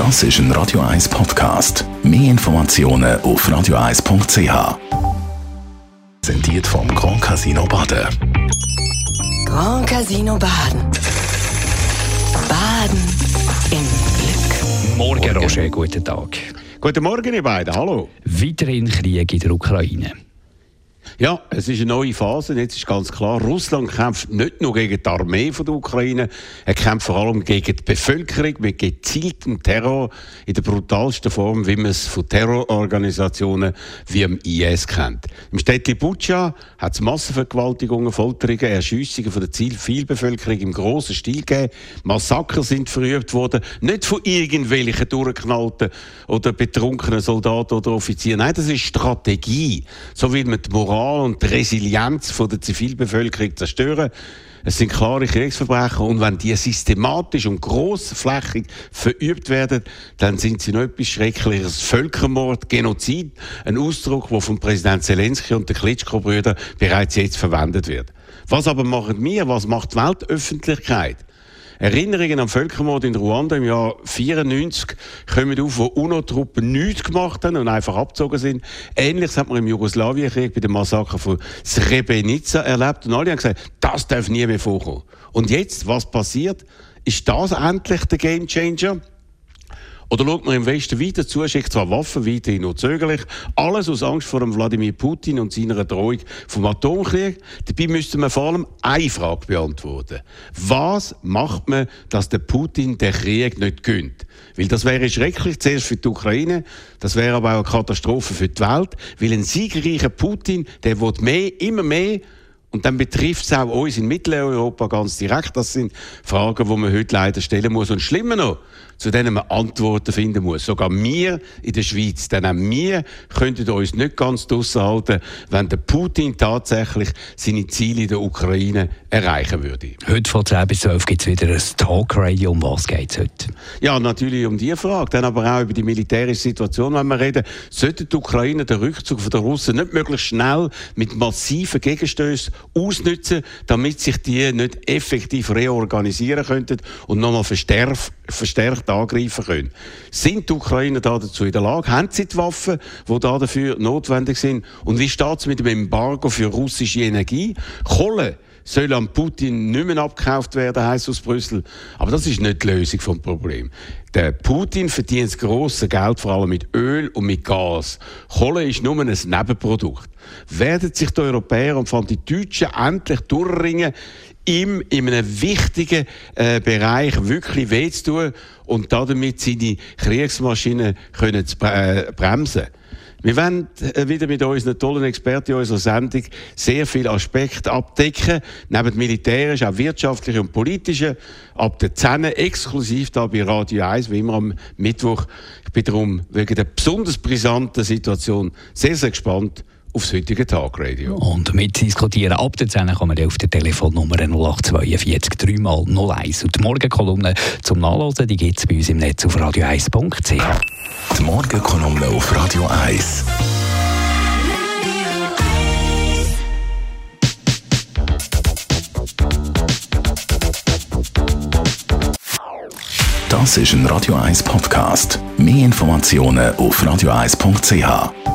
Das ist ein Radio 1 Podcast. Mehr Informationen auf radio1.ch. Präsentiert vom Grand Casino Baden. Grand Casino Baden. Baden im Glück. Morgen, Roger, guten Tag. Guten Morgen, ihr beiden. Hallo. Weiterhin Krieg in der Ukraine. Ja, es ist eine neue Phase. Jetzt ist ganz klar, Russland kämpft nicht nur gegen die Armee von der Ukraine, er kämpft vor allem gegen die Bevölkerung mit gezieltem Terror in der brutalsten Form, wie man es von Terrororganisationen wie dem IS kennt. Im Städtchen Butscha hat es Massenvergewaltigungen, Folterungen, Erschüssungen von der Zielbevölkerung im grossen Stil gegeben. Massaker sind verübt worden, nicht von irgendwelchen durchgeknallten oder betrunkenen Soldaten oder Offizieren. Nein, das ist Strategie. So will man die Moral Moral und die Resilienz von der Zivilbevölkerung zerstören. Es sind klare Kriegsverbrechen und wenn die systematisch und grossflächig verübt werden, dann sind sie noch etwas Schreckliches. Völkermord, Genozid, ein Ausdruck, der von Präsident Zelensky und den Klitschko-Brüdern bereits jetzt verwendet wird. Was aber machen wir? Was macht die Weltöffentlichkeit? Erinnerungen am Völkermord in Ruanda im Jahr 94 kommen auf, wo UNO-Truppen nichts gemacht haben und einfach abgezogen sind. Ähnliches hat man im Jugoslawienkrieg bei dem Massaker von Srebrenica erlebt und alle haben gesagt, das darf nie mehr vorkommen. Und jetzt, was passiert? Ist das endlich der Gamechanger? Oder schaut man im Westen weiter zu, schickt zwar Waffen weiterhin nur zögerlich, alles aus Angst vor dem Wladimir Putin und seiner Drohung vom Atomkrieg. Dabei müsste man vor allem eine Frage beantworten. Was macht man, dass der Putin den Krieg nicht gönnt? Weil das wäre schrecklich, zuerst für die Ukraine, das wäre aber auch eine Katastrophe für die Welt, weil ein siegreicher Putin, der will mehr, immer mehr, und dann betrifft es auch uns in Mitteleuropa ganz direkt. Das sind Fragen, die man heute leider stellen muss. Und schlimmer noch, zu denen man Antworten finden muss. Sogar wir in der Schweiz, denn auch wir könnten uns nicht ganz draussen halten, wenn der Putin tatsächlich seine Ziele in der Ukraine erreichen würde. Heute von 10 bis 12 gibt es wieder ein Talkradio. Um was geht es heute? Ja, natürlich um diese Frage, dann aber auch über die militärische Situation, wenn wir reden. Sollte die Ukraine den Rückzug der Russen nicht möglichst schnell mit massiven Gegenstößen ausnutzen, damit sich die nicht effektiv reorganisieren könnten und nochmal verstärkt, verstärkt angreifen können. Sind die Ukrainer da dazu in der Lage? Haben sie die Waffen, die da dafür notwendig sind? Und wie steht es mit dem Embargo für russische Energie? Kohle soll an Putin nicht mehr abgekauft werden, heisst aus Brüssel. Aber das ist nicht die Lösung des Problems. Der Putin verdient das Geld vor allem mit Öl und mit Gas. Kohle ist nur ein Nebenprodukt. Werden sich die Europäer und vor allem die Deutschen endlich durchringen, ihm in einem wichtigen äh, Bereich wirklich weh zu tun und damit seine Kriegsmaschinen können zu äh, bremsen. Wir werden äh, wieder mit unseren tollen Experten in unserer Sendung sehr viele Aspekte abdecken, neben militärischen, auch wirtschaftlichen und politischen, ab der 10 exklusiv da bei Radio 1, wie immer am Mittwoch. Ich bin darum wegen der besonders brisanten Situation sehr, sehr gespannt aufs heutige Tagradio. Und mitdiskutieren ab der 10 kann man auf der Telefonnummer 0842 3 mal 01. Und die Morgenkolumne zum Nachlesen, die gibt es bei uns im Netz auf radio1.ch. Die Morgenkolumne auf Radio 1. Das ist ein Radio 1 Podcast. Mehr Informationen auf radio1.ch.